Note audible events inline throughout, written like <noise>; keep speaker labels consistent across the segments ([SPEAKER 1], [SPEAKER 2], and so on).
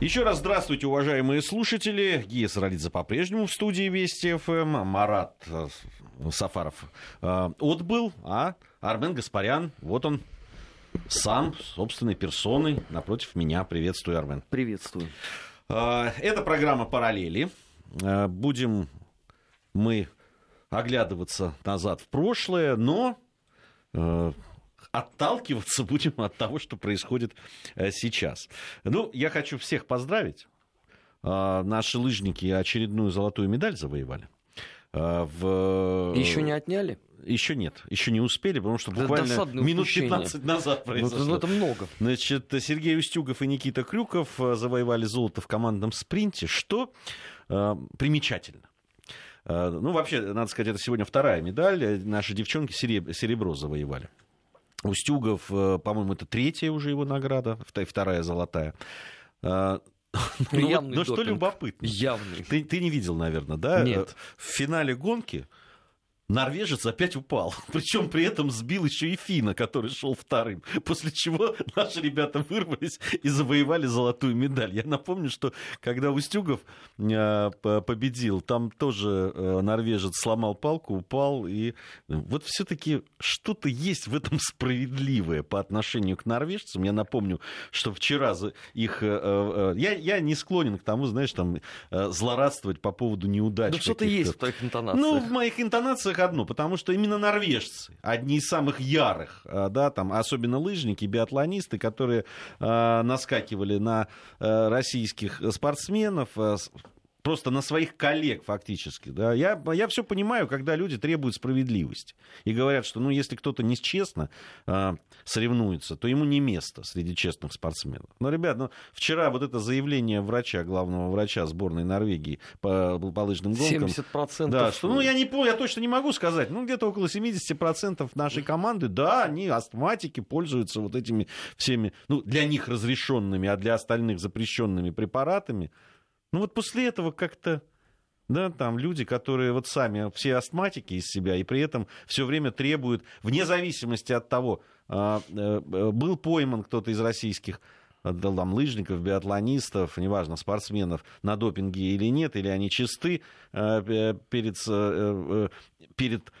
[SPEAKER 1] Еще раз здравствуйте, уважаемые слушатели. Гия Саралидзе по-прежнему в студии Вести ФМ. Марат э, Сафаров э, отбыл, а Армен Гаспарян, вот он сам, собственной персоной, напротив меня. Приветствую, Армен.
[SPEAKER 2] Приветствую.
[SPEAKER 1] Э, это программа «Параллели». Э, будем мы оглядываться назад в прошлое, но э, отталкиваться будем от того, что происходит э, сейчас. Ну, я хочу всех поздравить. А, наши лыжники очередную золотую медаль завоевали.
[SPEAKER 2] А, в... Еще не отняли?
[SPEAKER 1] Еще нет, еще не успели, потому что буквально минут упущение. 15 назад ну, произошло.
[SPEAKER 2] Ну, это много.
[SPEAKER 1] Значит, Сергей Устюгов и Никита Крюков э, завоевали золото в командном спринте, что э, примечательно. Э, ну, вообще, надо сказать, это сегодня вторая медаль. Наши девчонки серебро завоевали. Устюгов, э, по-моему, это третья уже его награда, вторая золотая.
[SPEAKER 2] А, <laughs> ну, Явный
[SPEAKER 1] ну что любопытно.
[SPEAKER 2] Явный.
[SPEAKER 1] Ты, ты не видел, наверное, да?
[SPEAKER 2] Нет.
[SPEAKER 1] В финале гонки норвежец опять упал. <laughs> Причем при этом сбил еще и Фина, который шел вторым. После чего <laughs> наши ребята вырвались и завоевали золотую медаль. Я напомню, что когда Устюгов э, победил, там тоже э, норвежец сломал палку, упал. И вот все-таки что-то есть в этом справедливое по отношению к норвежцам. Я напомню, что вчера их... Э, я, я не склонен к тому, знаешь, там злорадствовать по поводу неудач.
[SPEAKER 2] Ну что-то есть в твоих интонациях.
[SPEAKER 1] Ну, в моих интонациях их одно, потому что именно норвежцы, одни из самых ярых, а, да, там, особенно лыжники, биатлонисты, которые э, наскакивали на э, российских спортсменов, э, просто на своих коллег фактически. Да? Я, я все понимаю, когда люди требуют справедливости и говорят, что ну, если кто-то нечестно э, соревнуется, то ему не место среди честных спортсменов. Но, ребят, ну, вчера вот это заявление врача, главного врача сборной Норвегии по, по лыжным гонкам...
[SPEAKER 2] 70%.
[SPEAKER 1] Да, что, ну, я не я точно не могу сказать, ну, где-то около 70% нашей команды, да, они астматики, пользуются вот этими всеми, ну, для них разрешенными, а для остальных запрещенными препаратами. Ну вот после этого как-то да, там люди, которые вот сами все астматики из себя, и при этом все время требуют, вне зависимости от того, а, э, был пойман кто-то из российских э, там, лыжников, биатлонистов, неважно, спортсменов на допинге или нет, или они чисты э, перед, перед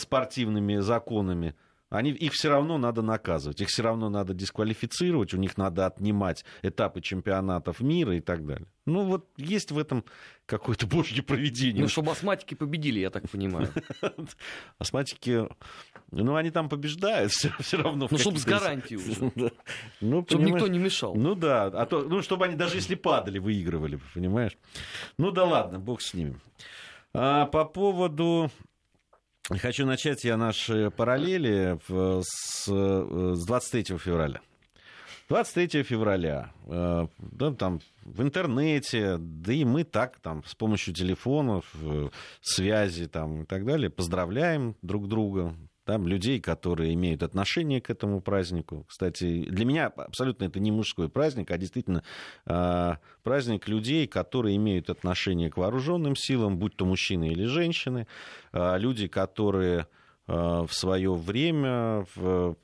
[SPEAKER 1] спортивными законами, они, их все равно надо наказывать, их все равно надо дисквалифицировать, у них надо отнимать этапы чемпионатов мира и так далее. Ну вот есть в этом какое-то божье проведение.
[SPEAKER 2] Ну, чтобы астматики победили, я так понимаю. <laughs>
[SPEAKER 1] Астматики, ну они там побеждают <laughs> все, равно.
[SPEAKER 2] Ну, чтобы с гарантией уже. <laughs> Ну, чтобы никто не мешал.
[SPEAKER 1] Ну да, а то, ну, чтобы они даже если падали, выигрывали, понимаешь? Ну да ладно, бог с ними. А, по Хочу начать я наши параллели с, с 23 февраля. 23 февраля, э, да, там в интернете, да и мы так там с помощью телефонов, э, связи там и так далее поздравляем друг друга, там, людей, которые имеют отношение к этому празднику. Кстати, для меня абсолютно это не мужской праздник, а действительно э, праздник людей, которые имеют отношение к вооруженным силам, будь то мужчины или женщины, э, люди, которые э, в свое время в,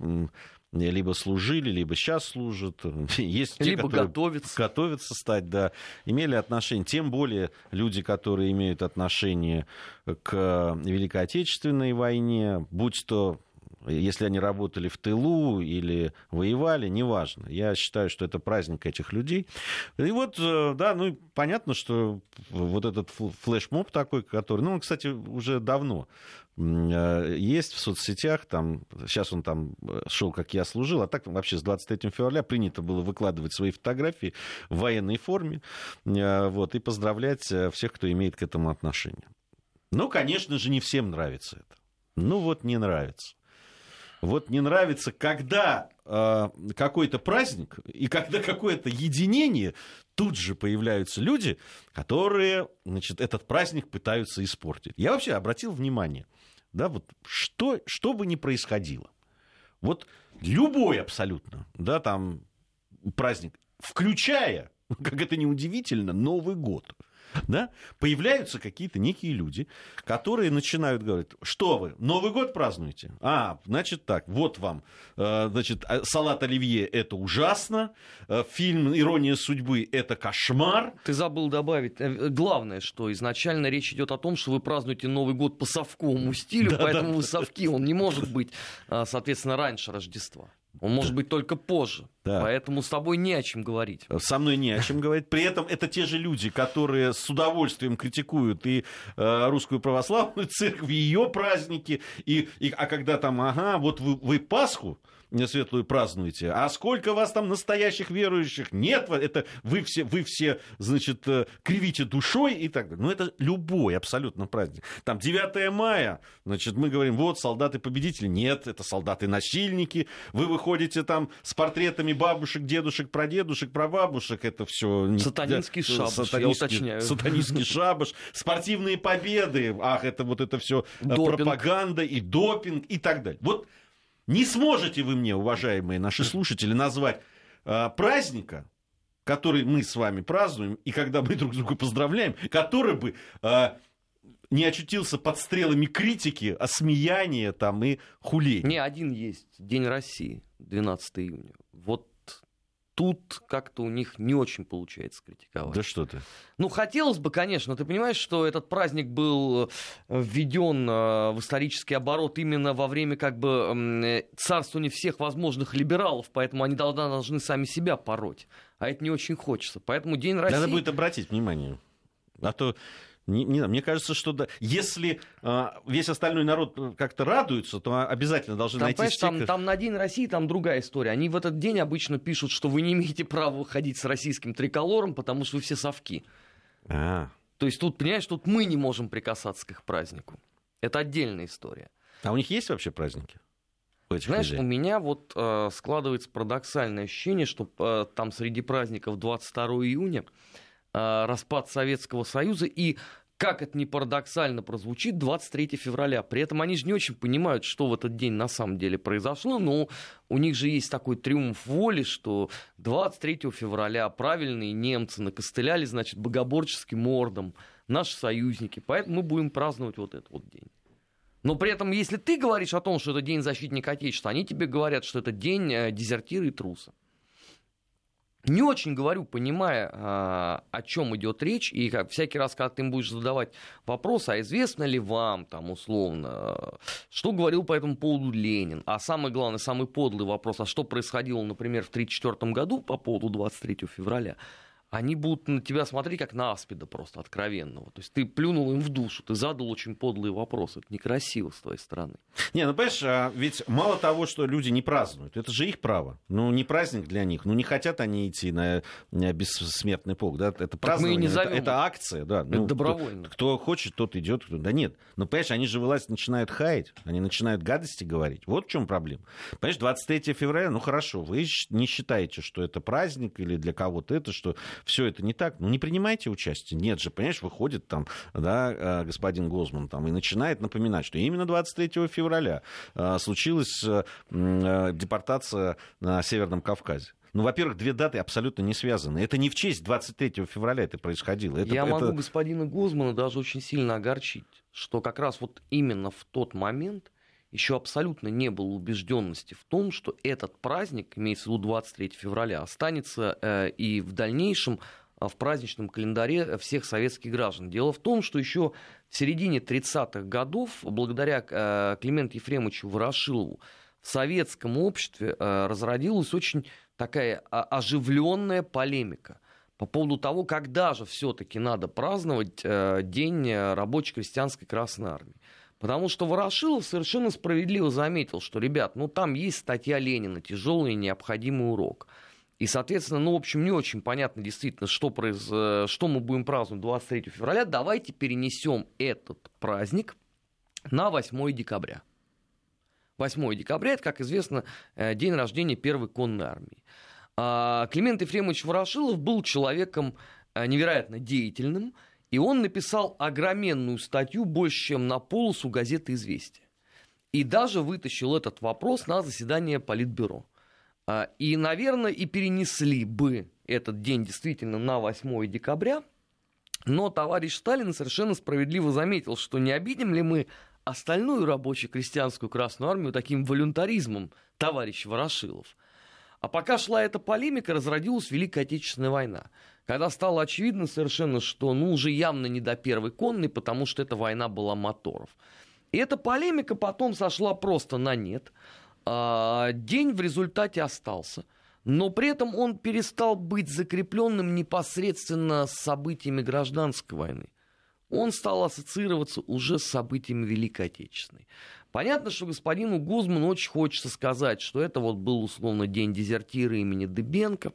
[SPEAKER 1] либо служили, либо сейчас служат. <laughs>
[SPEAKER 2] Есть те, либо готовятся.
[SPEAKER 1] готовятся стать, да, имели отношение. Тем более люди, которые имеют отношение к Великой Отечественной войне, будь то если они работали в тылу или воевали, неважно. Я считаю, что это праздник этих людей. И вот, э, да, ну, понятно, что вот этот флешмоб такой, который, ну, он, кстати, уже давно Э, есть в соцсетях, там, сейчас он там э, шел, как я служил, а так вообще с 23 февраля принято было выкладывать свои фотографии в военной форме, вот, и поздравлять всех, кто имеет к этому отношение. Ну, конечно же, не всем нравится это. Ну, вот не нравится. Вот не нравится, когда э, какой-то праздник и когда какое-то единение, тут же появляются люди, которые значит, этот праздник пытаются испортить. Я вообще обратил внимание – да, вот что, что бы ни происходило, вот любой абсолютно, да, там праздник, включая, <laughs> как это неудивительно, Новый год, <laughs> да, появляются какие-то некие люди, которые начинают говорить, что вы, Новый год празднуете? А, значит так, вот вам, э, значит, э, салат оливье – это ужасно, э, фильм «Ирония судьбы» – это кошмар.
[SPEAKER 2] Ты забыл добавить, главное, что изначально речь идет о том, что вы празднуете Новый год по совковому стилю, да, поэтому да, вы совки, он не может быть, соответственно, раньше Рождества. Он может быть только позже. Да. Поэтому с тобой не о чем говорить.
[SPEAKER 1] Со мной не о чем говорить. При этом это те же люди, которые с удовольствием критикуют и э, русскую православную <laughs> церковь, и ее праздники. И, и, а когда там, ага, вот вы, вы Пасху, светлую празднуете. А сколько вас там настоящих верующих? Нет, это вы все, вы все, значит, э, кривите душой и так далее. Ну, это любой абсолютно праздник. Там 9 мая, значит, мы говорим, вот, солдаты-победители. Нет, это солдаты-насильники. Вы выходите там с портретами бабушек, дедушек, прадедушек, прабабушек. Это все...
[SPEAKER 2] Сатанинский шабаш, сатанинский, я уточняю.
[SPEAKER 1] Сатанинский шабаш. Спортивные победы. Ах, это вот это все э, пропаганда и допинг и так далее. Вот не сможете вы мне, уважаемые наши слушатели, назвать э, праздника, который мы с вами празднуем, и когда мы друг друга поздравляем, который бы э, не очутился под стрелами критики, осмеяния там и хулей.
[SPEAKER 2] Не, один есть. День России, 12 июня. Вот тут как-то у них не очень получается критиковать.
[SPEAKER 1] Да что ты.
[SPEAKER 2] Ну, хотелось бы, конечно. Ты понимаешь, что этот праздник был э, введен э, в исторический оборот именно во время как бы царствования всех возможных либералов, поэтому они должны сами себя пороть. А это не очень хочется. Поэтому День России...
[SPEAKER 1] Надо будет обратить внимание. А то не, не, мне кажется, что да, если а, весь остальной народ э, как-то радуется, то обязательно должны
[SPEAKER 2] там,
[SPEAKER 1] найти
[SPEAKER 2] стикер. Там, там на День России там другая история. Они в этот день обычно пишут, что вы не имеете права выходить с российским триколором, потому что вы все совки. А. То есть тут, понимаешь, тут мы не можем прикасаться к их празднику. Это отдельная история.
[SPEAKER 1] А у них есть вообще праздники?
[SPEAKER 2] Знаешь, людей? у меня вот э, складывается парадоксальное ощущение, что э, там среди праздников 22 июня э, распад Советского Союза и как это не парадоксально прозвучит, 23 февраля. При этом они же не очень понимают, что в этот день на самом деле произошло, но у них же есть такой триумф воли, что 23 февраля правильные немцы накостыляли, значит, богоборческим мордом, наши союзники, поэтому мы будем праздновать вот этот вот день. Но при этом, если ты говоришь о том, что это день защитника Отечества, они тебе говорят, что это день э, дезертира и труса не очень говорю, понимая, а, о чем идет речь, и всякий раз, когда ты им будешь задавать вопрос, а известно ли вам, там, условно, что говорил по этому поводу Ленин, а самый главный, самый подлый вопрос, а что происходило, например, в 1934 году по поводу 23 февраля, они будут на тебя смотреть как на аспида просто откровенного. То есть ты плюнул им в душу, ты задал очень подлые вопросы. Это некрасиво с твоей стороны.
[SPEAKER 1] Не, ну понимаешь, а ведь мало того, что люди не празднуют, это же их право. Ну не праздник для них, ну не хотят они идти на, бессмертный полк, да? Это празднование, это, это акция, да.
[SPEAKER 2] Ну, это добровольно.
[SPEAKER 1] Кто, кто хочет, тот идет, кто... да нет. Но понимаешь, они же власть начинают хаять, они начинают гадости говорить. Вот в чем проблема. Понимаешь, 23 февраля, ну хорошо, вы не считаете, что это праздник или для кого-то это, что все это не так, ну не принимайте участие. Нет же, понимаешь, выходит там, да, э, господин Гозман там и начинает напоминать, что именно 23 февраля э, случилась э, депортация на Северном Кавказе. Ну, во-первых, две даты абсолютно не связаны. Это не в честь 23 февраля это происходило. Это,
[SPEAKER 2] Я
[SPEAKER 1] это...
[SPEAKER 2] могу господина Гозмана даже очень сильно огорчить, что как раз вот именно в тот момент еще абсолютно не было убежденности в том, что этот праздник, имеется в виду 23 февраля, останется э, и в дальнейшем э, в праздничном календаре всех советских граждан. Дело в том, что еще в середине 30-х годов, благодаря э, Клименту Ефремовичу Ворошилову, в советском обществе э, разродилась очень такая а, оживленная полемика по поводу того, когда же все-таки надо праздновать День рабочей крестьянской Красной Армии. Потому что Ворошилов совершенно справедливо заметил, что, ребят, ну там есть статья Ленина, тяжелый и необходимый урок. И, соответственно, ну, в общем, не очень понятно действительно, что, произ... Что мы будем праздновать 23 февраля. Давайте перенесем этот праздник на 8 декабря. 8 декабря, это, как известно, э, день рождения первой конной армии. А Климент Ефремович Ворошилов был человеком э, невероятно деятельным, и он написал огроменную статью больше, чем на полосу газеты «Известия». И даже вытащил этот вопрос на заседание Политбюро. А, и, наверное, и перенесли бы этот день действительно на 8 декабря, Но товарищ Сталин совершенно справедливо заметил, что не обидим ли мы остальную рабоче-крестьянскую Красную Армию таким волюнтаризмом, товарищ Ворошилов. А пока шла эта полемика, разродилась Великая Отечественная война. Когда стало очевидно совершенно, что ну уже явно не до первой конной, потому что эта война была моторов. И эта полемика потом сошла просто на нет. А, день в результате остался. Но при этом он перестал быть закрепленным непосредственно с событиями гражданской войны. Он стал ассоциироваться уже с событиями Великой Отечественной. Понятно, что господину Гузману очень хочется сказать, что это вот был условно день дезертира имени Дебенко.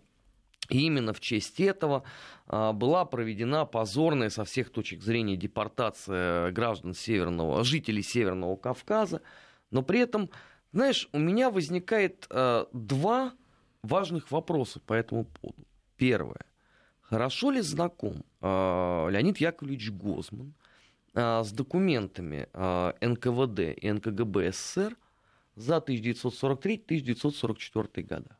[SPEAKER 2] И именно в честь этого а, была проведена позорная со всех точек зрения депортация граждан Северного, жителей Северного Кавказа. Но при этом, знаешь, у меня возникает а, два важных вопроса по этому поводу. Первое. Хорошо ли знаком а, Леонид Яковлевич Гозман с документами НКВД и НКГБ СССР за 1943-1944 года?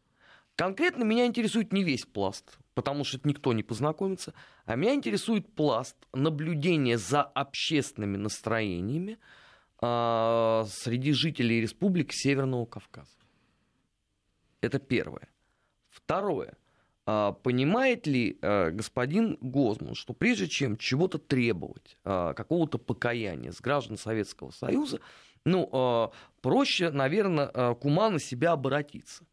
[SPEAKER 2] Конкретно меня интересует не весь пласт, потому что никто не познакомится, а меня интересует пласт наблюдения за общественными настроениями э, среди жителей республик Северного Кавказа. Это первое. Второе. Э, понимает ли э, господин Гозман, что прежде чем чего-то требовать, э, какого-то покаяния с граждан Советского Союза, ну, проще, наверное, кума на себя обратиться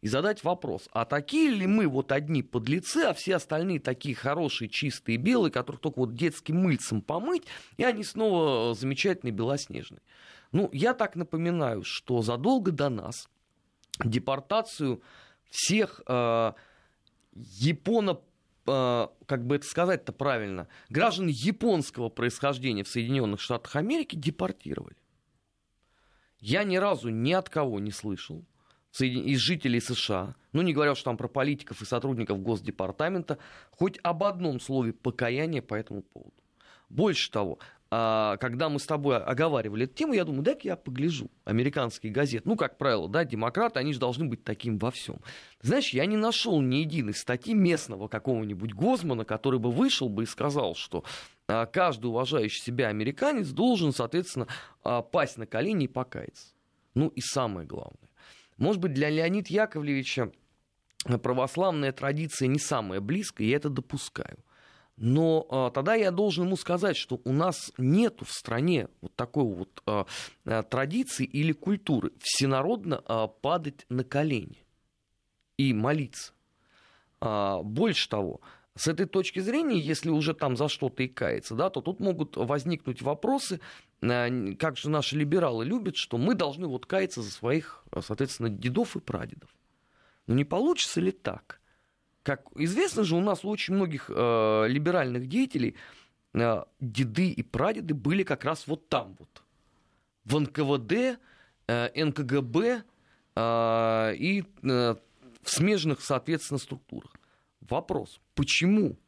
[SPEAKER 2] и задать вопрос, а такие ли мы вот одни подлецы, а все остальные такие хорошие, чистые, белые, которых только вот детским мыльцем помыть, и они снова замечательные, белоснежные. Ну, я так напоминаю, что задолго до нас депортацию всех э, японо э, как бы это сказать-то правильно, граждан японского происхождения в Соединенных Штатах Америки депортировали. Я ни разу ни от кого не слышал, из жителей США, ну не говоря уж там про политиков и сотрудников Госдепартамента, хоть об одном слове покаяния по этому поводу. Больше того, а, когда мы с тобой оговаривали эту тему, я думаю, дай-ка я погляжу. Американские газеты, ну, как правило, да, демократы, они же должны быть таким во всем. Знаешь, я не нашел ни единой статьи местного какого-нибудь Гозмана, который бы вышел бы и сказал, что а, каждый уважающий себя американец должен, соответственно, а, пасть на колени и покаяться. Ну и самое главное может быть, для Леонида Яковлевича православная традиция не самая близкая, я это допускаю. Но а, тогда я должен ему сказать, что у нас нет в стране вот такой вот а, а, традиции или культуры всенародно а, падать на колени и молиться. А, больше того, с этой точки зрения, если уже там за что-то и кается, да, то тут могут возникнуть вопросы, э, как же наши либералы любят, что мы должны вот каяться за своих, соответственно, дедов и прадедов. Но не получится ли так? Как известно же, у нас у очень многих э, либеральных деятелей э, деды и прадеды были как раз вот там вот. В НКВД, э, НКГБ э, и э, в смежных, соответственно, структурах. Вопрос, почему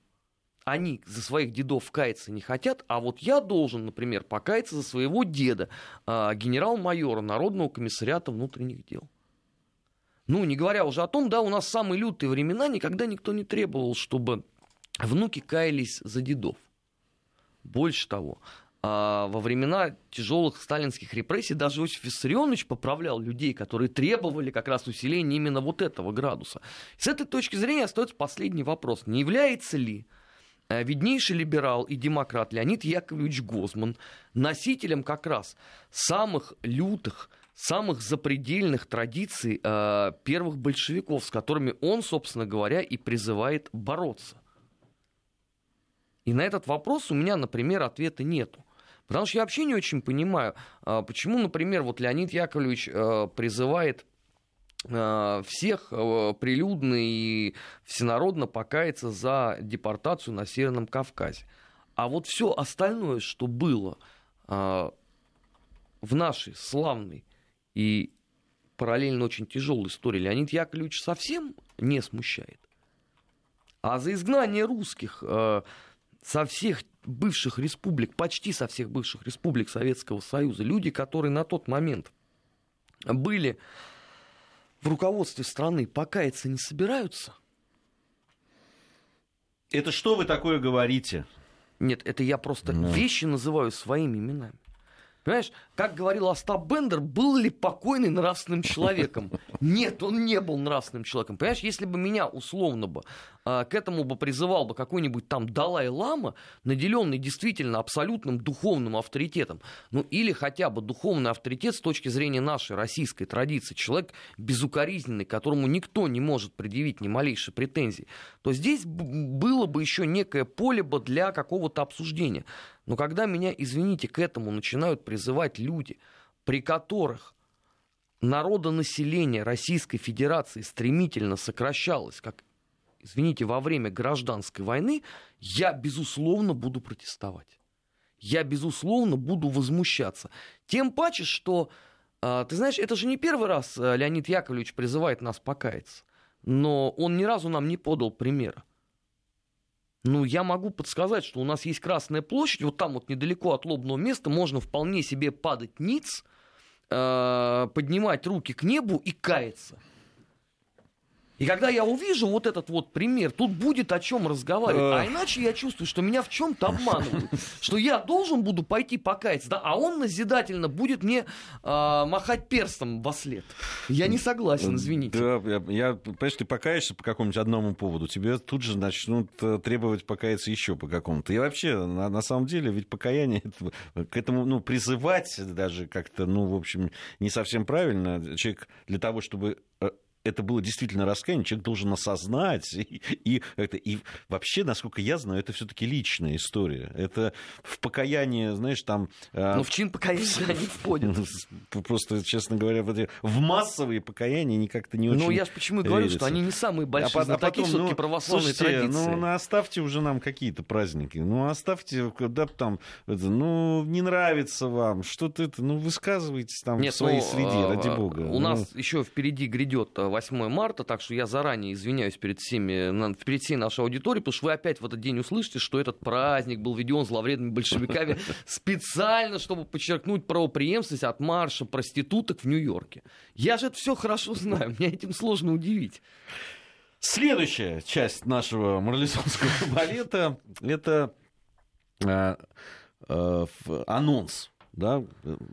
[SPEAKER 2] они за своих дедов каяться не хотят, а вот я должен, например, покаяться за своего деда, а, генерал-майора Народного комиссариата внутренних дел. Ну, не говоря уже о том, да, у нас самые лютые времена, никогда никто не требовал, чтобы внуки каялись за дедов. Больше того, а, во времена тяжелых сталинских репрессий даже Иосиф Виссарионович поправлял людей, которые требовали как раз усиления именно вот этого градуса. С этой точки зрения остается последний вопрос. Не является ли э, виднейший либерал и демократ Леонид Яковлевич Гозман носителем как раз самых лютых, самых запредельных традиций э, первых большевиков, с которыми он, собственно говоря, и призывает бороться? И на этот вопрос у меня, например, ответа нету. Потому что я вообще не очень понимаю, а, почему, например, вот Леонид Яковлевич э, призывает э, всех э, прилюдно и всенародно покаяться за депортацию на Северном Кавказе. А вот все остальное, что было в нашей славной и параллельно очень тяжелой истории, Леонид Яковлевич совсем не смущает. А за изгнание русских со всех бывших республик, почти со всех бывших республик Советского Союза, люди, которые на тот момент были в руководстве страны, покаяться не собираются.
[SPEAKER 1] Это что вы такое говорите?
[SPEAKER 2] Нет, это я просто
[SPEAKER 1] Ну.
[SPEAKER 2] вещи называю своими именами. Понимаешь, как говорил Остап Бендер, был ли покойный нравственным человеком? <laughs> Нет, он не был нравственным человеком. Понимаешь, если бы меня условно бы а, к этому бы призывал бы какой-нибудь там Далай-Лама, наделенный действительно абсолютным духовным авторитетом, ну или хотя бы духовный авторитет с точки зрения нашей российской традиции, человек безукоризненный, которому никто не может предъявить ни малейшей претензии, то здесь было бы еще некое поле бы для какого-то обсуждения. Но когда меня, извините, к этому начинают призывать люди, при которых народонаселение Российской Федерации стремительно сокращалось, как, извините, во время гражданской войны, я, безусловно, буду протестовать. Я, безусловно, буду возмущаться. Тем паче, что, а, ты знаешь, это же не первый раз а, Леонид Яковлевич призывает нас покаяться. Но он ни разу нам не подал примера. Ну, я могу подсказать, что у нас есть Красная площадь, вот там вот недалеко от лобного места можно вполне себе падать ниц, э, поднимать руки к небу и каяться. И когда я увижу вот этот вот пример, тут будет о чем разговаривать. А иначе я чувствую, что меня в чем-то обманывают. <laughs> Что я должен буду пойти покаяться, да, а он назидательно будет мне э, махать перстом во след. Я не согласен, извините.
[SPEAKER 1] Да, я, я, понимаешь, ты покаешься по какому-нибудь одному поводу, тебе тут же начнут э, требовать покаяться еще по какому-то. И вообще, на, на самом деле, ведь покаяние, это- к этому, ну, призывать даже как-то, ну, в общем, не совсем правильно. Человек для того, чтобы э, это было действительно раскаяние, человек должен осознать. И, и, это, и вообще, насколько я знаю, это все-таки личная история. Это в покаянии, знаешь, там... э,
[SPEAKER 2] Но в чин покаяния они входят.
[SPEAKER 1] Ну, Просто, честно говоря, эти- в массовые покаяния они как-то не очень
[SPEAKER 2] Ну, я же почему и говорю, что они не самые большие
[SPEAKER 1] по-
[SPEAKER 2] знатоки все-таки
[SPEAKER 1] ну,
[SPEAKER 2] православной
[SPEAKER 1] слушайте,
[SPEAKER 2] традиции.
[SPEAKER 1] Ну, ну, оставьте уже нам какие-то праздники. Ну, оставьте, когда там, это, ну, не нравится вам, что-то это, ну, высказывайтесь там в своей
[SPEAKER 2] ну,
[SPEAKER 1] среде,
[SPEAKER 2] а,
[SPEAKER 1] ради бога.
[SPEAKER 2] У
[SPEAKER 1] Ну,
[SPEAKER 2] нас еще впереди грядет а, 8 марта, так что я заранее извиняюсь перед всеми, перед всей нашей аудиторией, потому что вы опять в этот день услышите, что этот праздник был введен зловредными большевиками <laughs> специально, чтобы подчеркнуть правопреемственность от марша проституток в Нью-Йорке. Я же это все хорошо знаю, меня этим сложно удивить.
[SPEAKER 1] Следующая часть нашего марлезонского <laughs> балета – это э, э, анонс. Да?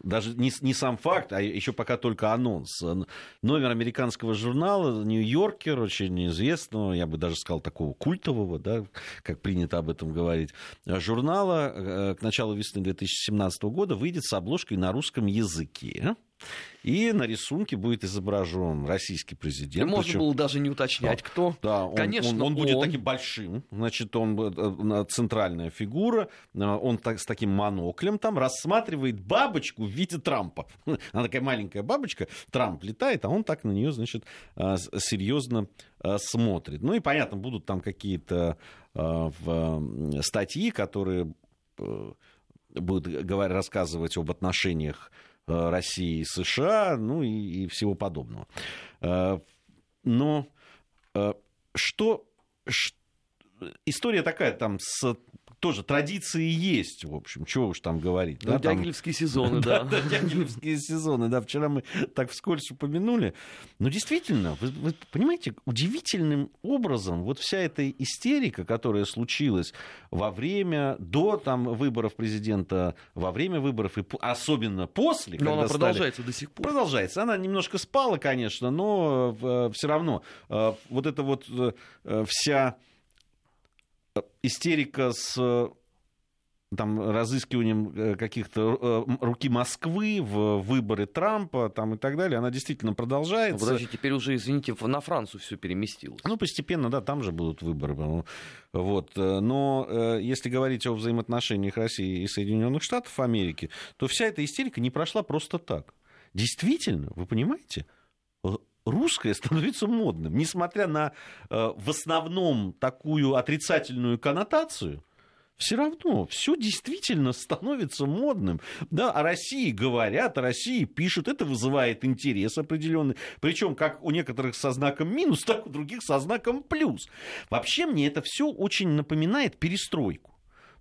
[SPEAKER 1] Даже не, не сам факт, а еще пока только анонс. Номер американского журнала «Нью-Йоркер», очень известного, я бы даже сказал, такого культового, да, как принято об этом говорить, журнала э, к началу весны 2017 года выйдет с обложкой на русском языке. И на рисунке будет изображен российский
[SPEAKER 2] И
[SPEAKER 1] президент.
[SPEAKER 2] можно
[SPEAKER 1] причем-
[SPEAKER 2] было даже не уточнять, кто.
[SPEAKER 1] да, он,
[SPEAKER 2] Конечно,
[SPEAKER 1] он, он будет
[SPEAKER 2] он.
[SPEAKER 1] таким большим, значит, он э, э, центральная фигура, э, он так, с таким моноклем там рассматривает бабочку в виде Трампа. <laughs> Она такая маленькая бабочка, Трамп летает, а он так на нее, значит, э, серьезно э, смотрит. Ну и понятно, будут там какие-то э, э, статьи, которые э, будут рассказывать об отношениях э, России и США, ну и, и всего подобного. Э, Но э, что, ш- история такая там с тоже традиции есть, в общем, чего уж там говорить.
[SPEAKER 2] Ну,
[SPEAKER 1] да, там-
[SPEAKER 2] дягилевские сезоны, <laughs> да.
[SPEAKER 1] да, дягилевские сезоны, да, вчера мы так вскользь упомянули. Но действительно, вы, вы понимаете, удивительным образом вот вся эта истерика, которая случилась во время, до там, выборов президента, во время выборов, и особенно после,
[SPEAKER 2] Но она
[SPEAKER 1] стали-
[SPEAKER 2] продолжается до сих пор.
[SPEAKER 1] Продолжается. Она немножко спала, конечно, но все равно э, вот эта вот э, вся э, истерика с э, там, разыскиванием э, каких-то э, руки Москвы в выборы Трампа там, и так далее, она действительно продолжается.
[SPEAKER 2] Подожди, теперь уже, извините, на Францию все переместилось.
[SPEAKER 1] Ну, постепенно, да, там же будут выборы. по-моему. Вот. Но если говорить о взаимоотношениях России и Соединенных Штатов Америки, то вся эта истерика не прошла просто так. Действительно, вы понимаете, русское становится модным, несмотря на э, в основном такую отрицательную коннотацию. Все равно все действительно становится модным. Да, о России говорят, о России пишут, это вызывает интерес определенный. Причем как у некоторых со знаком минус, так у других со знаком плюс. Вообще мне это все очень напоминает перестройку.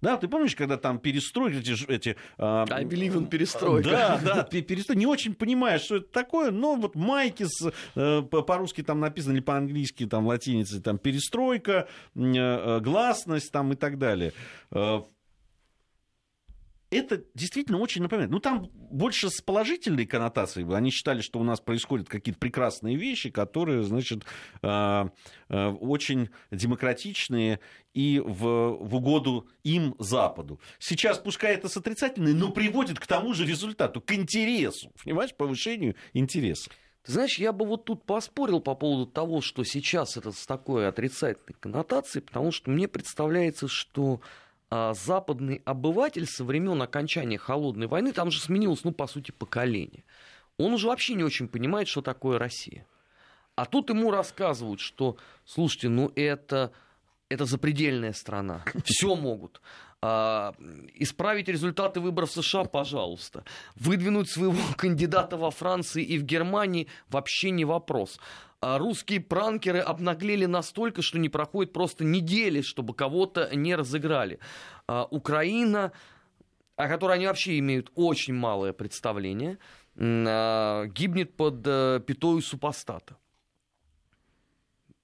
[SPEAKER 1] Да, ты помнишь, когда там перестройки, эти... эти а,
[SPEAKER 2] I believe in перестройка.
[SPEAKER 1] Да, да, пе- перестройка. Не очень понимаешь, что это такое, но вот майки с, э, по- по-русски там написано или по-английски там латиницей, там перестройка, м, э, гласность там и так далее. Э, это действительно очень напоминает. Ну, там больше с положительной коннотацией. Они считали, что у нас происходят какие-то прекрасные вещи, которые, значит, а, а, очень демократичные и в, в угоду им, Западу. Сейчас, пускай это с отрицательной, но приводит к тому же результату, к интересу, понимаешь, повышению интереса.
[SPEAKER 2] Знаешь, я бы вот тут поспорил по поводу того, что сейчас это с такой отрицательной коннотацией, потому что мне представляется, что западный обыватель со времен окончания холодной войны, там же сменилось, ну, по сути, поколение. Он уже вообще не очень понимает, что такое Россия. А тут ему рассказывают, что, слушайте, ну это, это запредельная страна, <laughs> все могут. А, исправить результаты выборов в США, пожалуйста. Выдвинуть своего <laughs> кандидата во Франции и в Германии вообще не вопрос. А русские пранкеры обнаглели настолько, что не проходит просто недели, чтобы кого-то не разыграли. А, Украина, о которой они вообще имеют очень малое представление, а, гибнет под э, пятою супостата.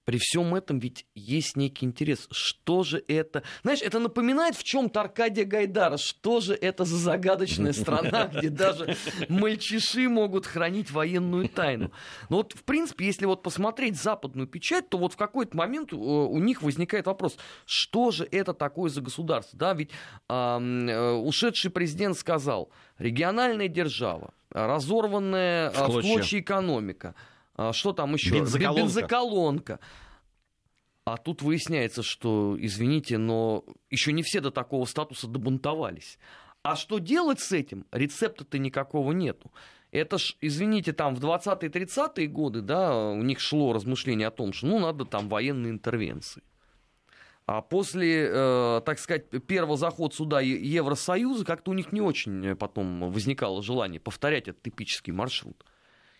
[SPEAKER 2] При всем этом ведь есть некий интерес. Что же это? Знаешь, это напоминает в чем-то Аркадия Гайдара. Что же это за загадочная страна, <laughs> где даже мальчиши могут хранить военную тайну? Но вот, в принципе, если вот посмотреть западную печать, то вот в какой-то момент э, у них возникает вопрос, что же это такое за государство? Да, ведь э, ушедший президент сказал, региональная держава, разорванная в клочья, в клочья экономика – что там еще?
[SPEAKER 1] Бензоколонка.
[SPEAKER 2] Бензоколонка. А тут выясняется, что, извините, но еще не все до такого статуса добунтовались. А что делать с этим? Рецепта-то никакого нету. Это ж, извините, там в 20-30-е годы, да, у них шло размышление о том, что ну надо там военные интервенции. А после, э, так сказать, первого захода сюда Евросоюза как-то у них не очень потом возникало желание повторять этот типический маршрут.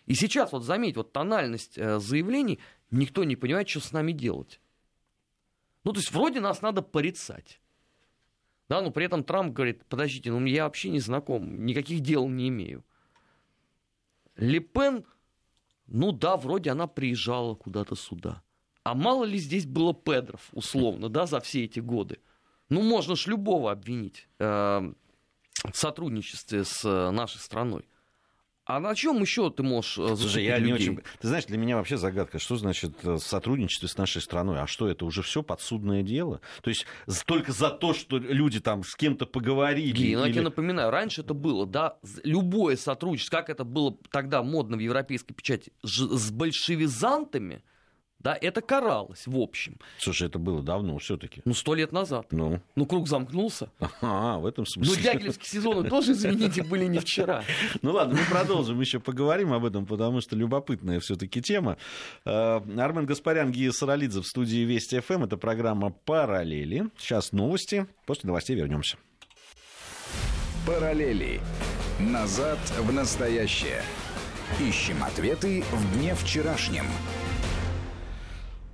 [SPEAKER 2] И сейчас, вот заметь, вот тональность э, заявлений, никто не понимает, что с нами делать. Ну, то есть, вроде нас надо порицать. Да, но при этом Трамп говорит, подождите, ну я вообще не знаком, никаких дел не имею. Лепен, ну да, вроде она приезжала куда-то сюда. А мало ли здесь было педров, условно, да, за все эти годы. Ну, можно ж любого обвинить э, в сотрудничестве с э, нашей страной. А на чем еще ты можешь
[SPEAKER 1] э, Слушай, я людей? не очень... Ты знаешь, для меня вообще загадка, что значит э, сотрудничество с нашей страной? А что, это уже все подсудное дело? То есть только за то, что люди там с кем-то поговорили...
[SPEAKER 2] Гей, или... ну, я тебе напоминаю, раньше это было, да, любое сотрудничество, как это было тогда модно в европейской печати, с большевизантами, да, это каралось в общем.
[SPEAKER 1] Слушай, это было давно все-таки.
[SPEAKER 2] Ну, сто лет назад.
[SPEAKER 1] Ну.
[SPEAKER 2] Ну, круг замкнулся.
[SPEAKER 1] А, в этом смысле.
[SPEAKER 2] Ну, дягилевские сезоны тоже, извините, были не вчера.
[SPEAKER 1] Ну, ладно, мы продолжим, еще поговорим об этом, потому что любопытная все-таки тема. Э, Армен Гаспарян, Гия Саралидзе в студии Вести ФМ. Это программа «Параллели». Сейчас новости. После новостей вернемся.
[SPEAKER 3] «Параллели. Назад в настоящее». Ищем ответы в дне вчерашнем.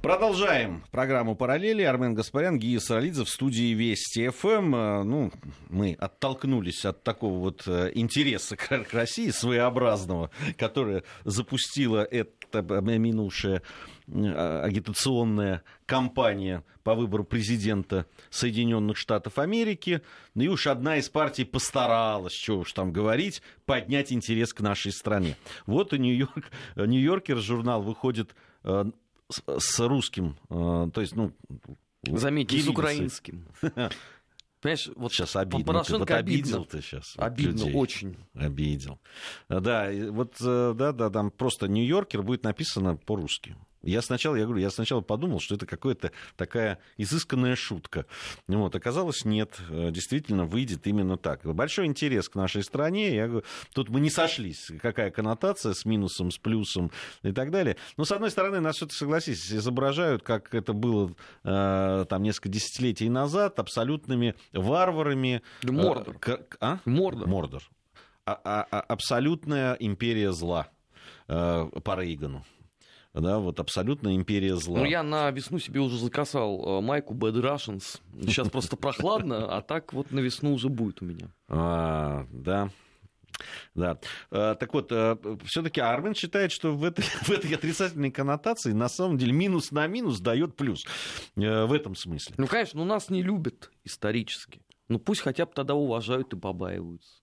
[SPEAKER 1] Продолжаем программу «Параллели». Армен Гаспарян, Гия Саралидзе в студии Вести ФМ. Э, ну, мы оттолкнулись от такого вот э, интереса к России своеобразного, которое запустила эта минувшая э, агитационная кампания по выбору президента Соединенных Штатов Америки. Ну и уж одна из партий постаралась, что уж там говорить, поднять интерес к нашей стране. Вот и Нью-Йорк, Нью-Йоркер журнал выходит с, с русским, э, то есть, ну...
[SPEAKER 2] Заметьте, с украинским. <laughs>
[SPEAKER 1] Понимаешь, вот сейчас обидно. Порошенко вот обидел ты сейчас.
[SPEAKER 2] Обидно людей. очень.
[SPEAKER 1] Обидел. Да, вот, э, да, да, там просто Нью-Йоркер будет написано по-русски. Я сначала, я говорю, я сначала подумал, что это какая-то такая изысканная шутка. Вот, оказалось, нет, э, действительно выйдет именно так. Большой интерес к нашей стране. Я говорю, тут мы не сошлись, какая коннотация с минусом, с плюсом и так далее. Но, с одной стороны, нас все-таки, согласись, изображают, как это было э, там несколько десятилетий назад, абсолютными варварами.
[SPEAKER 2] Мордор.
[SPEAKER 1] Э, а?
[SPEAKER 2] Мордор.
[SPEAKER 1] Мордор. А, а, а, абсолютная империя зла э, по Рейгану да, вот абсолютно империя зла.
[SPEAKER 2] Ну, я на весну себе уже закасал э, майку Bad Russians. Сейчас просто прохладно, а так вот на весну уже будет у меня.
[SPEAKER 1] А, да. Да. А, так вот, э, все-таки Армен считает, что в этой, <laughs> в этой отрицательной коннотации на самом деле минус на минус дает плюс. Э, в этом смысле.
[SPEAKER 2] Ну, конечно, но нас не любят исторически. Ну пусть хотя бы тогда уважают и побаиваются.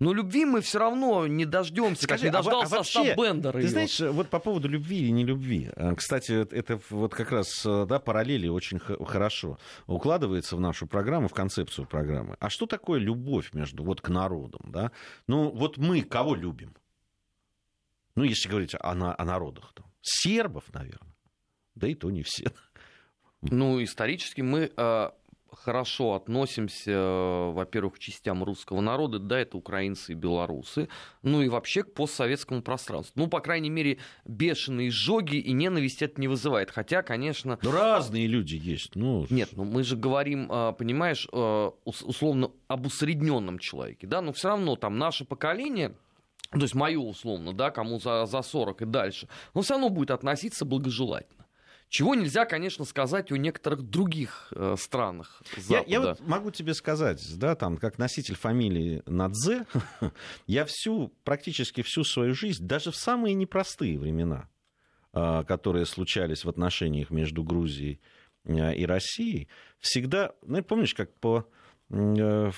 [SPEAKER 2] Но любви мы все равно не дождемся,
[SPEAKER 1] Скажи,
[SPEAKER 2] как не
[SPEAKER 1] а а
[SPEAKER 2] дождался
[SPEAKER 1] вообще,
[SPEAKER 2] Остап Бендер.
[SPEAKER 1] Ты
[SPEAKER 2] её.
[SPEAKER 1] знаешь, вот по поводу любви или не любви. э, Кстати, это- вот как раз да, параллели очень хорошо укладывается в нашу программу, в концепцию программы. А что такое любовь между вот к народам? Да? Ну, вот мы кого любим? Ну, если говорить о, о народах. Там. Сербов, наверное. Да и то не все.
[SPEAKER 2] Ну, исторически мы э, хорошо относимся, э, во-первых, к частям русского народа, да, это украинцы и белорусы, ну и вообще к постсоветскому пространству. Ну, по крайней мере, бешеные жоги и ненависть это не вызывает. Хотя, конечно,
[SPEAKER 1] Ну, разные люди есть. Ну,
[SPEAKER 2] нет, ну мы же говорим, э, понимаешь, э, ус- условно об усредненном человеке, да, но все равно там наше поколение, то есть мое условно, да, кому за, за 40 и дальше, но все равно будет относиться благожелательно. Чего нельзя, конечно, сказать о некоторых других э, странах
[SPEAKER 1] Я,
[SPEAKER 2] Запада.
[SPEAKER 1] я вот могу тебе сказать, да, там, как носитель фамилии Надзе, <laughs> я всю, практически всю свою жизнь, даже в самые непростые времена, а, которые случались в отношениях между Грузией а, и Россией, всегда, ну, помнишь, как по, э,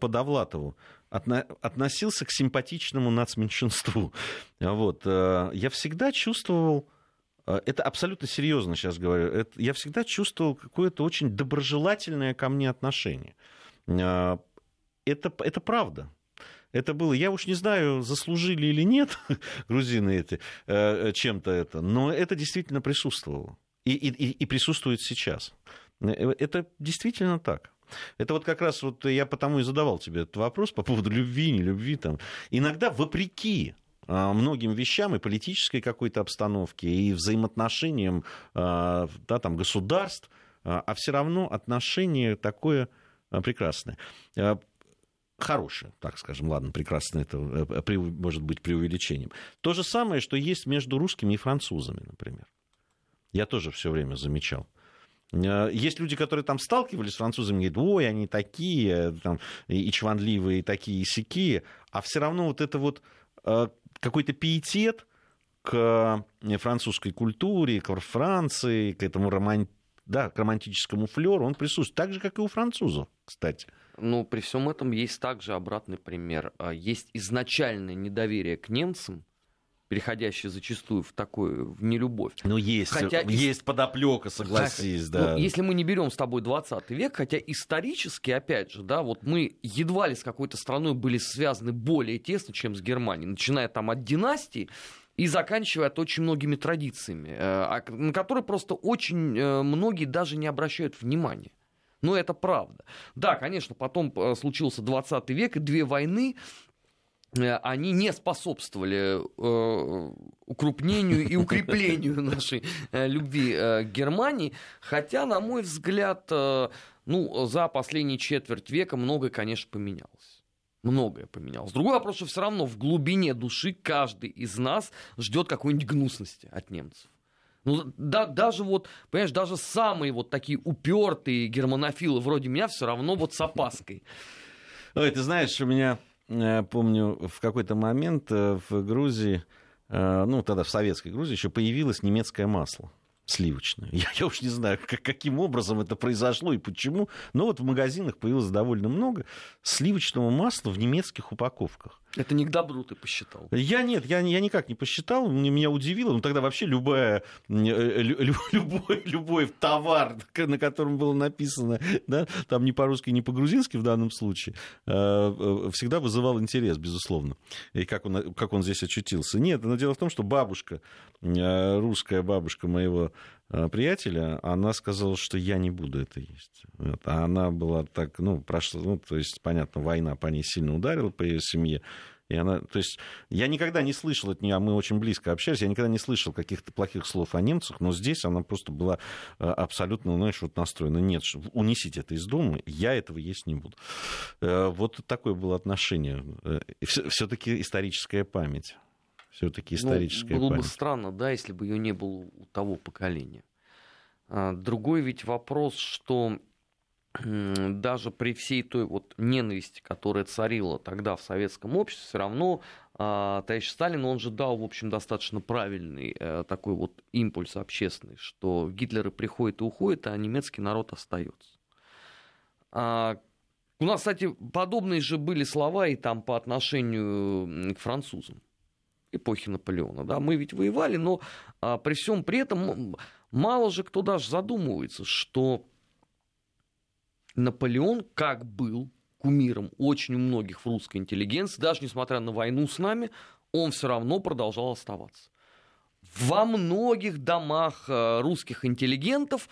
[SPEAKER 1] по Довлатову, отно- относился к симпатичному нацменьшинству. <laughs> Вот. э, Я всегда чувствовал, э, это абсолютно серьезно сейчас говорю, это- я всегда чувствовал какое-то очень доброжелательное ко мне отношение. Э, Это, это правда. Это было, я уж не знаю, заслужили или нет <laughs> грузины эти э, чем-то это, но это действительно присутствовало. И, и, и- присутствует сейчас. Э, Это действительно так. Это вот как раз вот я потому и задавал тебе этот вопрос по поводу любви, не любви. Там. Иногда вопреки многим вещам и политической какой-то обстановке, и взаимоотношениям а, да, там, государств, а а все равно отношение такое а, прекрасное. А, Хорошее, так скажем, ладно, прекрасное, это э, при- может быть преувеличением. То же самое, что есть между русскими и французами, например. Я тоже все время замечал. Э, Есть люди, которые там сталкивались с французами, говорят, ой, они такие, там, и чванливые, и такие, и сякие, а все равно вот это вот э, какой-то пиетет к э, французской культуре, к Франции, к этому роман... да, к романтическому флеру, он присутствует. Так же, как и у французов, кстати.
[SPEAKER 2] Ну, при всем этом есть также обратный пример. А, Есть изначальное недоверие к немцам, переходящее зачастую в такую, в нелюбовь.
[SPEAKER 1] Ну, есть,
[SPEAKER 2] Хотя
[SPEAKER 1] есть подоплека, согласись, да.
[SPEAKER 2] Ну, если мы не берем с тобой 20 век, хотя исторически, опять же, да, вот мы едва ли с какой-то страной были связаны более тесно, чем с Германией, начиная там от династии и заканчивая от очень многими традициями, э, а- на которые просто очень э, многие даже не обращают внимания. Но это правда. Да, конечно, потом э, случился 20 век, и две войны, они не способствовали э, укрупнению и укреплению <laughs> нашей э, любви э, к Германии. Хотя, на мой взгляд, э, ну, за последние четверть века многое, конечно, поменялось. Многое поменялось. Другой вопрос, что все равно в глубине души каждый из нас ждет какой-нибудь гнусности от немцев. Ну, да, даже вот, понимаешь, даже самые вот такие упертые германофилы вроде меня все равно вот с опаской.
[SPEAKER 1] Ой, ты знаешь, у меня, э, помню, в какой-то момент э, в Грузии, э, ну, тогда в советской Грузии еще появилось немецкое масло сливочное. <laughs> Я, я уж не знаю, как- каким образом это произошло и почему, но вот в магазинах появилось довольно много сливочного масла в немецких упаковках.
[SPEAKER 2] Это не к добру ты посчитал.
[SPEAKER 1] Я нет, я, я никак не посчитал, меня удивило. Ну, тогда вообще любая, э, лю- <laughs> лю- любой, любой товар, на котором было написано, да, там не по-русски, не по-грузински в данном случае, э, э, всегда вызывал интерес, безусловно. И как он, как он здесь очутился. Нет, но дело в том, что бабушка, э, русская бабушка моего э, приятеля, она сказала, что я не буду это есть. Вот. А она была так, ну, прошла, ну, то есть, понятно, война по ней сильно ударила, по ее семье. И она, то есть, я никогда не слышал от нее, а мы очень близко общались, я никогда не слышал каких-то плохих слов о немцах, но здесь она просто была э, абсолютно, знаешь, вот настроена. Нет, унесите это из дома, я этого есть не буду. Э, Вот такое было отношение. Все-таки историческая память. Все-таки историческая
[SPEAKER 2] ну, было
[SPEAKER 1] память.
[SPEAKER 2] бы странно, да, если бы ее не было у того поколения. А, Другой ведь вопрос, что даже при всей той вот ненависти, которая царила тогда в советском обществе, все равно а, товарищ Сталин, он же дал, в общем, достаточно правильный э, такой вот импульс общественный, что Гитлеры приходят и уходят, а немецкий народ остается. А, У нас, кстати, подобные же были слова и там по отношению к французам эпохи Наполеона. Да? Мы ведь воевали, но а, при всем при этом мало же кто даже задумывается, что Наполеон как был кумиром очень у многих в русской интеллигенции, даже несмотря на войну с нами, он все равно продолжал оставаться. Во многих домах э, русских интеллигентов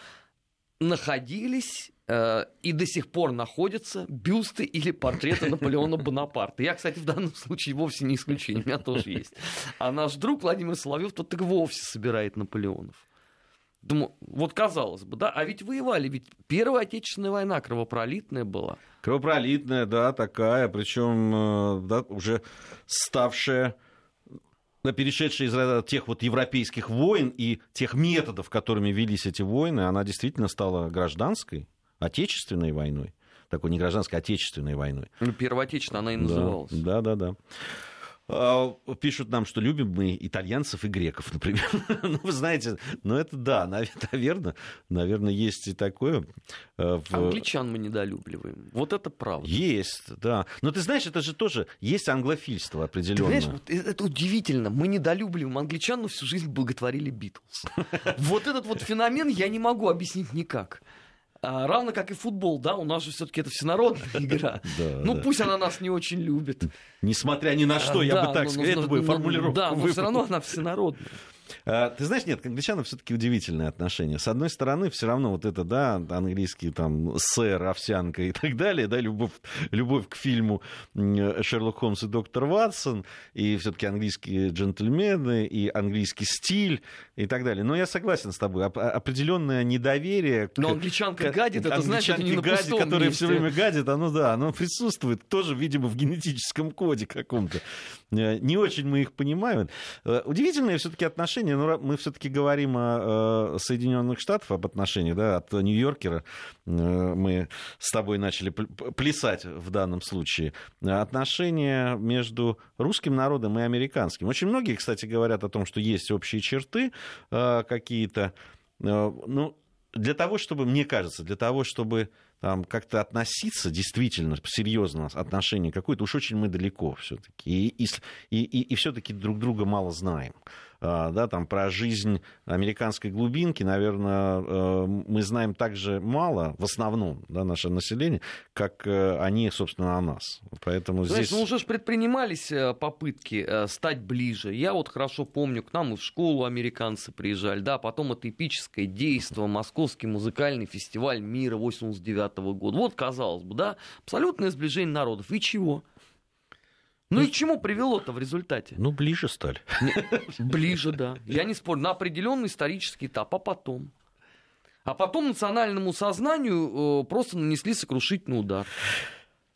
[SPEAKER 2] находились э, и до сих пор находятся бюсты или портреты Наполеона Бонапарта. Я, кстати, в данном случае вовсе не исключение, у меня тоже есть. А наш друг Владимир Соловьев тот так вовсе собирает Наполеонов. Думаю, вот казалось бы, да, а ведь воевали, ведь Первая Отечественная война кровопролитная была.
[SPEAKER 1] Кровопролитная, да, такая, причем э, да, уже ставшая перешедшая из тех вот европейских войн и тех методов, которыми велись эти войны, она действительно стала гражданской, отечественной войной. Такой не гражданской, а отечественной войной.
[SPEAKER 2] Ну, она и называлась.
[SPEAKER 1] Да, да, да. да. А, пишут нам, что любим мы итальянцев и греков, <laughs> например. ну, вы знаете, ну это да, наверное, наверное, есть и такое.
[SPEAKER 2] Э. Англичан мы недолюбливаем. Вот это правда.
[SPEAKER 1] Есть, да. Но ты знаешь, это же тоже есть англофильство определенное. Ты знаешь, вот
[SPEAKER 2] это удивительно. Мы недолюбливаем англичан, но всю жизнь благотворили Битлз. <laughs> Вот этот вот феномен я не могу объяснить никак. А, равно как и футбол, да, у нас же все-таки это всенародная <laughs> игра. ну, пусть она нас не очень любит.
[SPEAKER 1] Несмотря ни на что, я бы так сказал, это бы формулировку.
[SPEAKER 2] Да, но все равно она всенародная.
[SPEAKER 1] А, ты знаешь, нет, к англичанам все-таки удивительное отношение. С одной стороны, все равно вот это, да, английский там сэр, овсянка и так далее, да, любовь, любовь к фильму Шерлок Холмс и доктор Ватсон, и все-таки английские джентльмены, и английский стиль и так далее. Но я согласен с тобой, определенное недоверие. К,
[SPEAKER 2] Но англичанка к, гадит, это значит, не на гадит,
[SPEAKER 1] которая все время гадит, оно да, оно присутствует тоже, видимо, в генетическом коде каком-то. Э, не очень мы их понимаем. Э, удивительное все-таки отношение, но мы все-таки говорим о Соединенных Штатах, об отношениях, да, от Нью-Йоркера э, мы с тобой начали плясать в данном случае. Отношения между русским народом и американским. Очень многие, кстати, говорят о том, что есть общие черты какие-то. Ну, для того, чтобы, мне кажется, для того, чтобы там, как-то относиться действительно серьезно отношение какое-то, уж очень мы далеко все-таки. И, и, и, и все-таки друг друга мало знаем. А, да, там, про жизнь американской глубинки, наверное, э, мы знаем так же мало, в основном, да, наше население, как э, они, собственно, о нас. Поэтому
[SPEAKER 2] Знаешь,
[SPEAKER 1] здесь...
[SPEAKER 2] ну уже ж предпринимались э, попытки стать ближе. Я вот хорошо помню, к нам и в школу американцы приезжали, да, потом это эпическое действо, Московский музыкальный фестиваль мира 89 -го года. Вот, казалось бы, да, абсолютное сближение народов. И чего? Ну и к чему привело-то в результате?
[SPEAKER 1] Ну, ближе стали.
[SPEAKER 2] Ближе, да. Я не спорю. На определенный исторический этап, а потом? А потом национальному сознанию э, просто нанесли сокрушительный удар.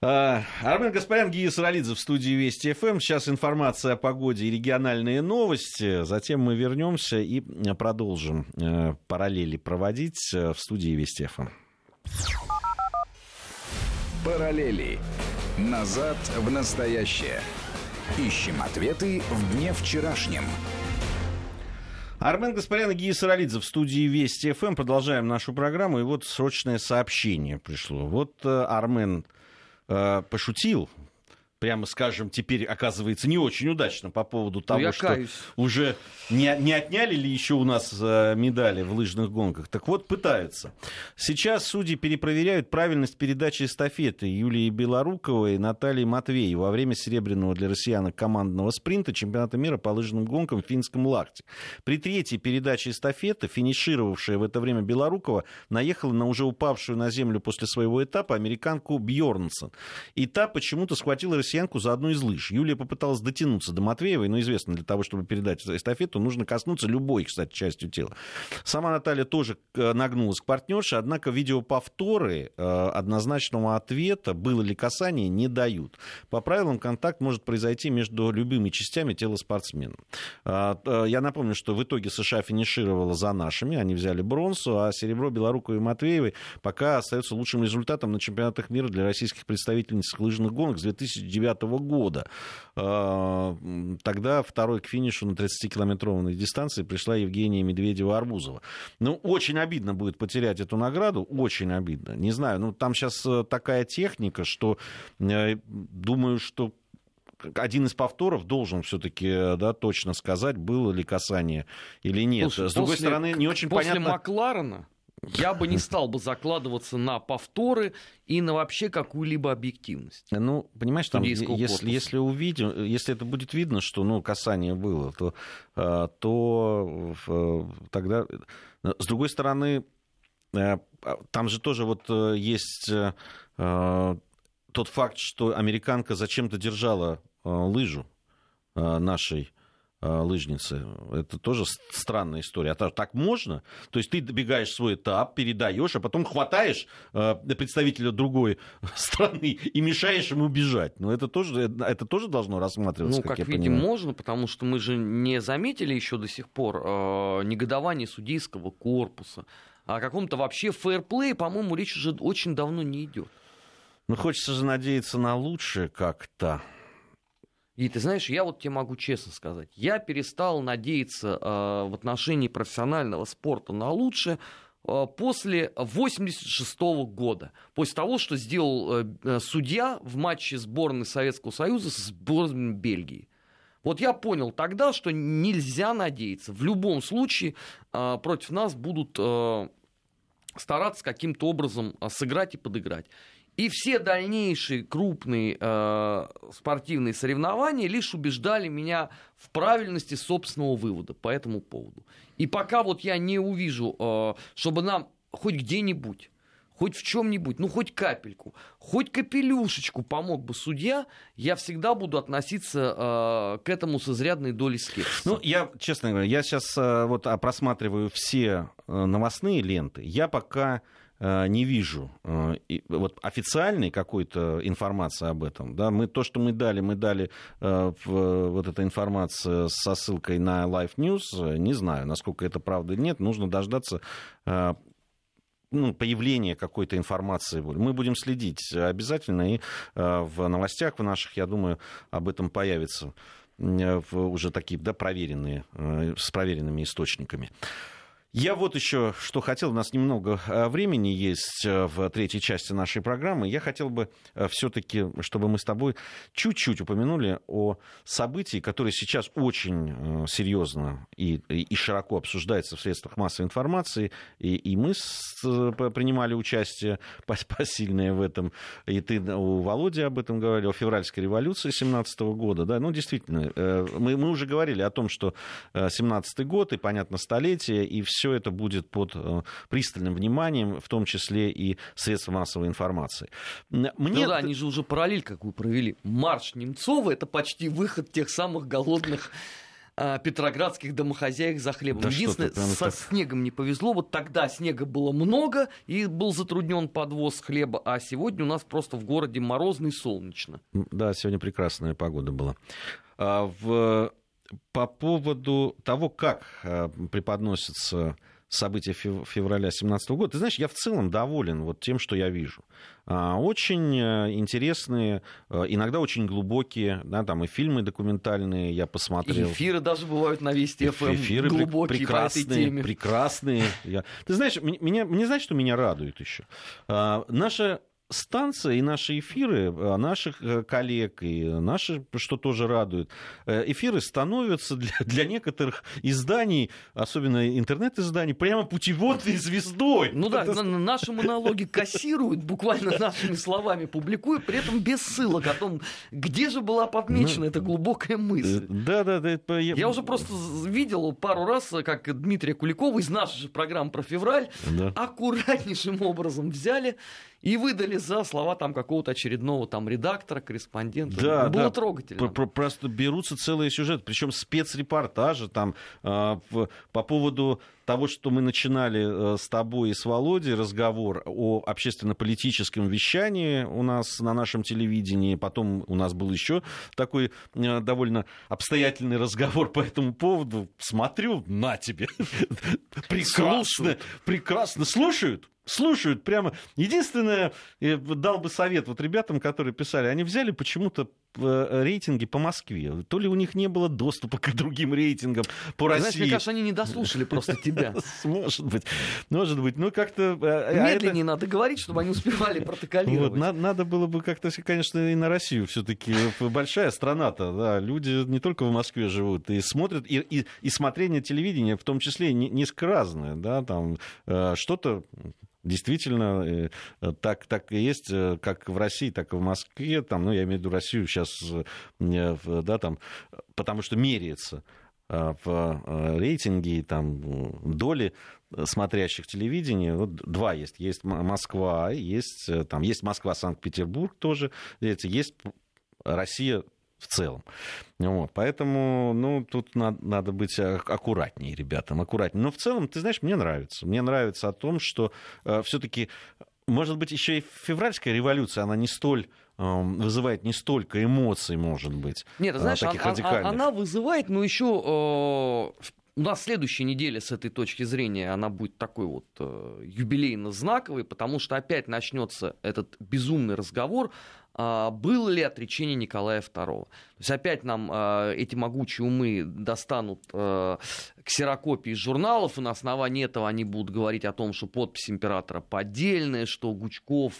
[SPEAKER 1] А, Армен Гаспарян, Гия Саралидзе в студии Вести ФМ. Сейчас информация о погоде и региональные новости. Затем мы вернемся и продолжим э, параллели проводить э, в студии Вести ФМ.
[SPEAKER 3] Параллели. Назад в настоящее. Ищем ответы в дне вчерашнем.
[SPEAKER 1] Армен Гаспарян и Гия Саралидзе в студии Вести ФМ. Продолжаем нашу программу. И вот срочное сообщение пришло. Вот э, Армен э, пошутил прямо скажем, теперь оказывается не очень удачно по поводу ну, того, Я что каюсь. уже не, не отняли ли еще у нас э, медали в лыжных гонках. Так вот, пытаются. Сейчас судьи перепроверяют правильность передачи эстафеты Юлии Белоруковой и Натальи Матвеевой во время серебряного для россиянок командного спринта чемпионата мира по лыжным гонкам в Финском Лахте. При третьей передаче эстафеты, финишировавшая в это время Белорукова, наехала на уже упавшую на землю после своего этапа американку Бьорнсон. И та почему-то схватила россиянку россиянку за одну из лыж. Юлия попыталась дотянуться до Матвеевой, но известно, для того, чтобы передать эстафету, нужно коснуться любой, кстати, частью тела. Сама Наталья тоже э, нагнулась к партнерше, однако видеоповторы э, однозначного ответа, было ли касание, не дают. По правилам, контакт может произойти между любыми частями тела спортсмена. А, э, я напомню, что в итоге США финишировала за нашими, они взяли бронзу, а серебро Белоруковой и Матвеевой пока остается лучшим результатом на чемпионатах мира для российских представительниц лыжных гонок с 2010 2009 года. А, тогда второй к финишу на 30-километровой дистанции пришла Евгения Медведева-Арбузова. Ну, очень обидно будет потерять эту награду, очень обидно. Не знаю, ну, там сейчас э, такая техника, что э, думаю, что один из повторов должен все-таки э, да, точно сказать, было ли касание или нет.
[SPEAKER 2] Слушай,
[SPEAKER 1] С другой после, стороны, не очень
[SPEAKER 2] после
[SPEAKER 1] понятно...
[SPEAKER 2] Макларена я бы не стал бы закладываться на повторы и на вообще какую-либо объективность.
[SPEAKER 1] Ну, понимаешь, там, если, если увидим, если это будет видно, что ну, касание было, то, э, то э, тогда... С другой стороны, э, там же тоже вот есть тот факт, что американка зачем-то держала лыжу нашей лыжницы. Это тоже странная история. А так можно? То есть ты добегаешь свой этап, передаешь, а потом хватаешь э, представителя другой <laughs> страны и мешаешь ему бежать. Но это тоже, это тоже должно рассматриваться.
[SPEAKER 2] Ну, как, как видим, понимаю. можно, потому что мы же не заметили еще до сих пор э, негодование судейского корпуса. О каком-то вообще фэрплее, по-моему, речь уже очень давно не идет.
[SPEAKER 1] Ну, хочется же надеяться на лучшее как-то.
[SPEAKER 2] И ты знаешь, я вот тебе могу честно сказать, я перестал надеяться э, в отношении профессионального спорта на лучшее э, после 86 -го года, после того, что сделал э, судья в матче сборной Советского Союза с сборной Бельгии. Вот я понял тогда, что нельзя надеяться. В любом случае э, против нас будут э, стараться каким-то образом сыграть и подыграть. И все дальнейшие крупные э, спортивные соревнования лишь убеждали меня в правильности собственного вывода по этому поводу. И пока вот я не увижу, э, чтобы нам хоть где-нибудь хоть в чем-нибудь, ну хоть капельку, хоть капелюшечку помог бы судья, я всегда буду относиться э, к этому с изрядной долей скепсиса.
[SPEAKER 1] Ну, я, честно говоря, я сейчас э, вот просматриваю все э, новостные ленты, я пока не вижу э, вот официальной какой-то информации об этом. Да, мы, то, что мы дали, мы дали э, вот эта информация со ссылкой на Live News. Не знаю, насколько это правда или нет. Нужно дождаться ну, появления какой-то информации. Мы будем следить обязательно, и в новостях в наших, я думаю, об этом появится уже такие да, проверенные, с проверенными источниками. Я вот еще что хотел, у нас немного э, времени есть э, в третьей части нашей программы. Я хотел бы э, все-таки, чтобы мы с тобой чуть-чуть упомянули о событии, которое сейчас очень серьезно и, и широко обсуждается в средствах массовой информации. И, и мы с, принимали участие <laughs> посильное в этом. И ты у Володи об этом говорил, о февральской революции 17 года. Да? Ну, действительно, мы, мы уже говорили о том, что 17 год, и, понятно, столетие, и все все это будет под э, пристальным вниманием, в том числе и средства массовой информации.
[SPEAKER 2] Мне... Ну да, они же уже параллель какую провели. Марш Немцова — это почти выход тех самых голодных а, петроградских домохозяек за хлебом. Да Единственное, со так... снегом не повезло. Вот тогда снега было много, и был затруднен подвоз хлеба, а сегодня у нас просто в городе морозно и солнечно.
[SPEAKER 1] Да, сегодня прекрасная погода была. А, в по поводу того, как э, преподносятся события февраля 2017 года, ты знаешь, я в целом доволен вот тем, что я вижу. А, очень э, интересные, э, иногда очень глубокие, да, там и фильмы документальные я посмотрел.
[SPEAKER 2] И эфиры даже бывают на Вести ФМ, эм, эфиры глубокие прекрасные, по этой теме.
[SPEAKER 1] Прекрасные. Я... Ты знаешь, меня, мне знаешь, что меня радует еще? А, наша станция и наши эфиры, а, наших э, коллег, и наши, что тоже радует, э, эфиры становятся для, <laughs> для некоторых изданий, особенно интернет-изданий, прямо путеводной звездой.
[SPEAKER 2] Ну да, Это... наши монологи кассируют, буквально нашими словами публикуют, при этом без ссылок о том, где же была подмечена ну, эта глубокая мысль.
[SPEAKER 1] Да, да, да. Это...
[SPEAKER 2] Я уже просто видел пару раз, как Дмитрия Куликова из нашей же программы про февраль да. аккуратнейшим образом взяли и выдали за слова там какого-то очередного там редактора, корреспондента.
[SPEAKER 1] Да,
[SPEAKER 2] Было
[SPEAKER 1] да.
[SPEAKER 2] трогательно.
[SPEAKER 1] Просто берутся целые сюжеты, причем спецрепортажи там э, по поводу того, что мы начинали э, с тобой и с Володей разговор о общественно-политическом вещании у нас на нашем телевидении, потом у нас был еще такой э, довольно обстоятельный разговор по этому поводу. Смотрю, на тебе. <laughs> Прекрасно, прекрасно. Слушают? слушают прямо. Единственное, дал бы совет вот ребятам, которые писали, они взяли почему-то рейтинги по Москве. То ли у них не было доступа к другим рейтингам по России.
[SPEAKER 2] Знаешь, мне кажется, они не дослушали просто тебя. <laughs>
[SPEAKER 1] Может быть. Может быть. Ну, как-то... А
[SPEAKER 2] Медленнее надо говорить, чтобы они успевали протоколировать.
[SPEAKER 1] Надо было бы как-то, конечно, и на Россию все-таки. Большая страна-то, да. Люди не только в Москве живут и смотрят, и смотрение телевидения в том числе несколько разное, да, там что-то действительно э, так, так и есть, э, как в России, так и в Москве, там, ну, я имею в виду Россию сейчас, э, да, там, потому что меряется в рейтинге там доли смотрящих телевидение. Вот два есть. Есть Москва, есть, там, есть Москва-Санкт-Петербург тоже, есть Россия в целом. Вот, поэтому, ну, тут надо, надо быть аккуратнее ребятам, аккуратнее. Но в целом, ты знаешь, мне нравится. Мне нравится о том, что э, все-таки, может быть, еще и февральская революция, она не столь эм, вызывает не столько эмоций, может быть,
[SPEAKER 2] Нет, знаешь, таких а, радикальных. Она вызывает, но еще э, у нас следующая неделя с этой точки зрения, она будет такой вот э, юбилейно-знаковой, потому что опять начнется этот безумный разговор а, было ли отречение Николая II. То есть опять нам а, эти могучие умы достанут а, ксерокопии журналов, и на основании этого они будут говорить о том, что подпись императора поддельная, что Гучков,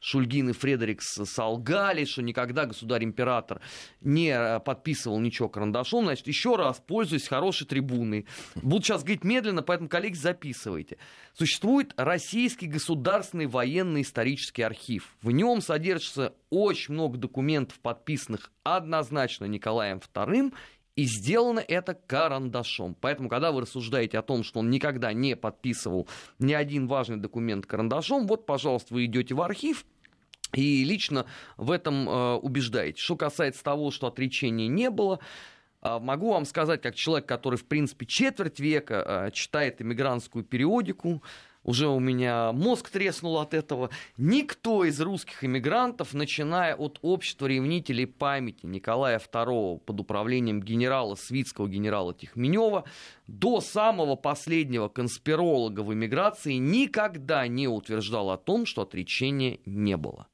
[SPEAKER 2] Шульгин и Фредерикс солгали, что никогда государь-император не подписывал ничего карандашом. Значит, еще раз пользуюсь хорошей трибуной. Буду сейчас говорить медленно, поэтому, коллеги, записывайте. Существует Российский государственный военный исторический архив. В нем содержится очень много документов, подписанных однозначно Николаем II, и сделано это карандашом. Поэтому, когда вы рассуждаете о том, что он никогда не подписывал ни один важный документ карандашом, вот, пожалуйста, вы идете в архив, и лично в этом э, убеждаете. Что касается того, что отречения не было, э, могу вам сказать, как человек, который, в принципе, четверть века э, читает иммигрантскую периодику, уже у меня мозг треснул от этого. Никто из русских иммигрантов, начиная от общества ревнителей памяти Николая II под управлением генерала Свитского, генерала Тихменева, до самого последнего конспиролога в эмиграции никогда не утверждал о том, что отречения не было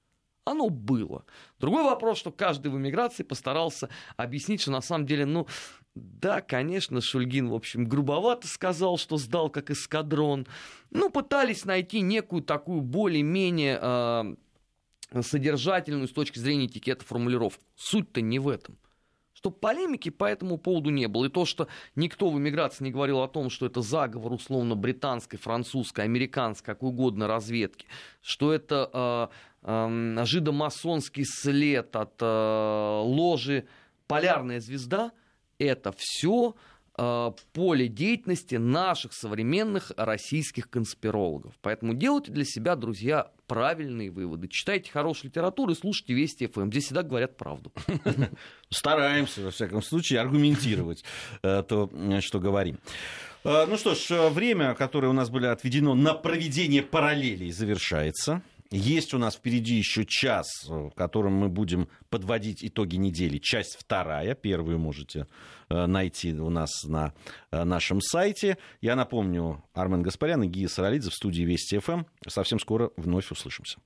[SPEAKER 2] оно было. Другой вопрос, что каждый в эмиграции постарался объяснить, что на самом деле, ну, да, конечно, Шульгин, в общем, грубовато сказал, что сдал как эскадрон. Ну, пытались найти некую такую более-менее э, содержательную с точки зрения этикета формулировку. Суть-то не в этом. Что полемики по этому поводу не было. И то, что никто в эмиграции не говорил о том, что это заговор условно британской, французской, американской, как угодно разведки, что это э, э, жидомасонский след от э, ложи «Полярная звезда», это все поле деятельности наших современных российских конспирологов. Поэтому делайте для себя, друзья, правильные выводы. Читайте хорошую литературу и слушайте Вести ФМ. Здесь всегда говорят правду.
[SPEAKER 1] Стараемся, во всяком случае, аргументировать э, то, что говорим. Э, ну что ж, время, которое у нас было отведено на проведение параллелей, завершается. Есть у нас впереди еще час, в котором мы будем подводить итоги недели. Часть вторая, первую можете э, найти у нас на э, нашем сайте. Я напомню, Армен Гаспарян и Гия Саралидзе в студии Вести ФМ. Совсем скоро вновь услышимся.